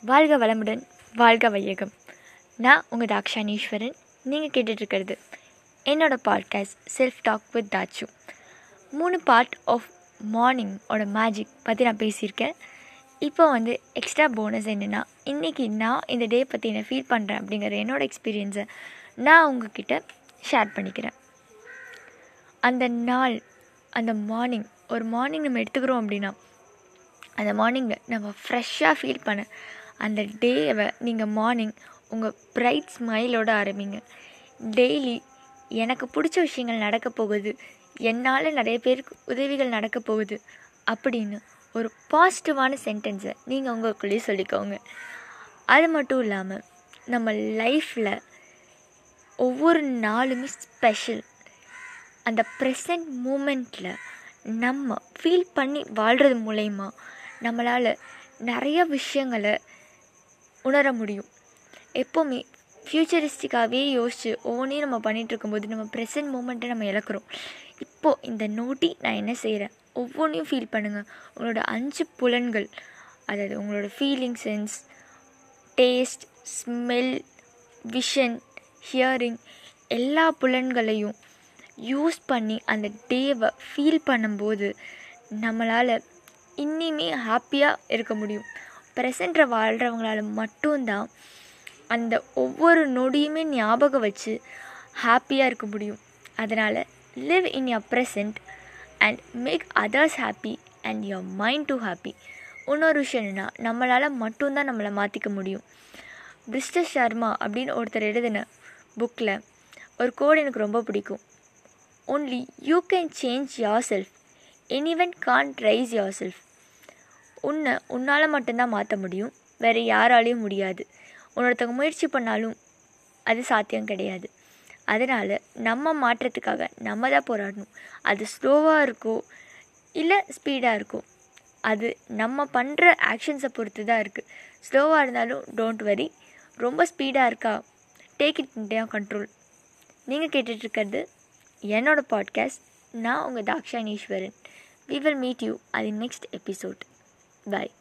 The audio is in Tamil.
வாழ்க வளமுடன் வாழ்க வையகம். நான் உங்கள் தாக்ஷானீஸ்வரன். நீங்கள் கேட்டுட்ருக்கிறது என்னோடய podcast self talk with Thachu மூணு பார்ட் ஆஃப் மார்னிங்கோட மேஜிக் பற்றி நான் பேசியிருக்கேன். இப்போ வந்து எக்ஸ்ட்ரா போனஸ் என்னென்னா இன்றைக்கி நான் இந்த டே பற்றி என்ன ஃபீல் பண்ணுறேன் அப்படிங்கிற என்னோடய எக்ஸ்பீரியன்ஸை நான் உங்ககிட்ட ஷேர் பண்ணிக்கிறேன். அந்த நாள் அந்த மார்னிங் ஒரு மார்னிங் நம்ம எடுத்துக்கிறோம் அப்படின்னா அந்த மார்னிங்கில் நம்ம ஃப்ரெஷ்ஷாக ஃபீல் பண்ண அந்த டேவை நீங்கள் மார்னிங் உங்கள் பிரைட் ஸ்மைலோடு ஆரம்பிங்க. டெய்லி எனக்கு பிடிச்ச விஷயங்கள் நடக்க போகுது. என்னால் நிறைய பேருக்கு உதவிகள் நடக்க போகுது அப்படின்னு ஒரு பாசிட்டிவான சென்டென்ஸை நீங்கள் உங்களுக்குள்ளேயே சொல்லிக்கோங்க. அது மட்டும் இல்லாமல் நம்ம லைஃப்பில் ஒவ்வொரு நாளுமே ஸ்பெஷல் அந்த ப்ரெசண்ட் மூமெண்ட்டில் நம்ம ஃபீல் பண்ணி வாழ்கிறது மூலயமா நம்மளால் நிறைய விஷயங்களை உணர முடியும் எப்போவுமே ஃப்யூச்சரிஸ்டிக்காகவே யோசித்து ஒவ்வொன்றையும் நம்ம பண்ணிகிட்டு இருக்கும்போது நம்ம ப்ரெசன்ட் மூமெண்ட்டை நம்ம இழக்கிறோம். இப்போது இந்த நோட்டி நான் என்ன செய்கிறேன் ஒவ்வொன்றையும் ஃபீல் பண்ணுங்கள் உங்களோட அஞ்சு புலன்கள் அதாவது உங்களோட feeling sense taste smell vision hearing எல்லா புலன்களையும் யூஸ் பண்ணி அந்த டேவை ஃபீல் பண்ணும்போது நம்மளால் இன்னிமே ஹாப்பியாக இருக்க முடியும். ப்ரெசண்ட்டில் வாழ்கிறவங்களால மட்டும்தான் அந்த ஒவ்வொரு நொடியுமே ஞாபகம் வச்சு ஹாப்பியாக இருக்க முடியும். அதனால் live in your present and make others happy and your mind to happy இன்னொரு விஷயம் என்னென்னா நம்மளால் மட்டும்தான் நம்மளை மாற்றிக்க முடியும். பிரிஸ்டர் சர்மா அப்படின்னு ஒருத்தர் எழுதின புக்கில் ஒரு கோடு எனக்கு ரொம்ப பிடிக்கும். Only you can change yourself anyone can raise yourself உன்னை உன்னால் மட்டும்தான் மாற்ற முடியும். வேறு யாராலையும் முடியாது. உன்னொருத்தவங்க முயற்சி பண்ணாலும் அது சாத்தியம் கிடையாது. அதனால் நம்ம மாற்றத்துக்காக நம்ம தான் போராடணும். அது ஸ்லோவாக இருக்கோ இல்லை ஸ்பீடாக இருக்கோ அது நம்ம பண்ணுற ஆக்ஷன்ஸை பொறுத்து தான் இருக்குது ஸ்லோவாக இருந்தாலும் டோன்ட் வரி ரொம்ப ஸ்பீடாக இருக்கா டேக் இட் இன் கண்ட்ரோல் நீங்கள் கேட்டுட்ருக்கிறது என்னோடய பாட்காஸ்ட் நான் உங்கள் Dhakshaneeswaran we will meet you அது நெக்ஸ்ட் எபிசோட் Bye.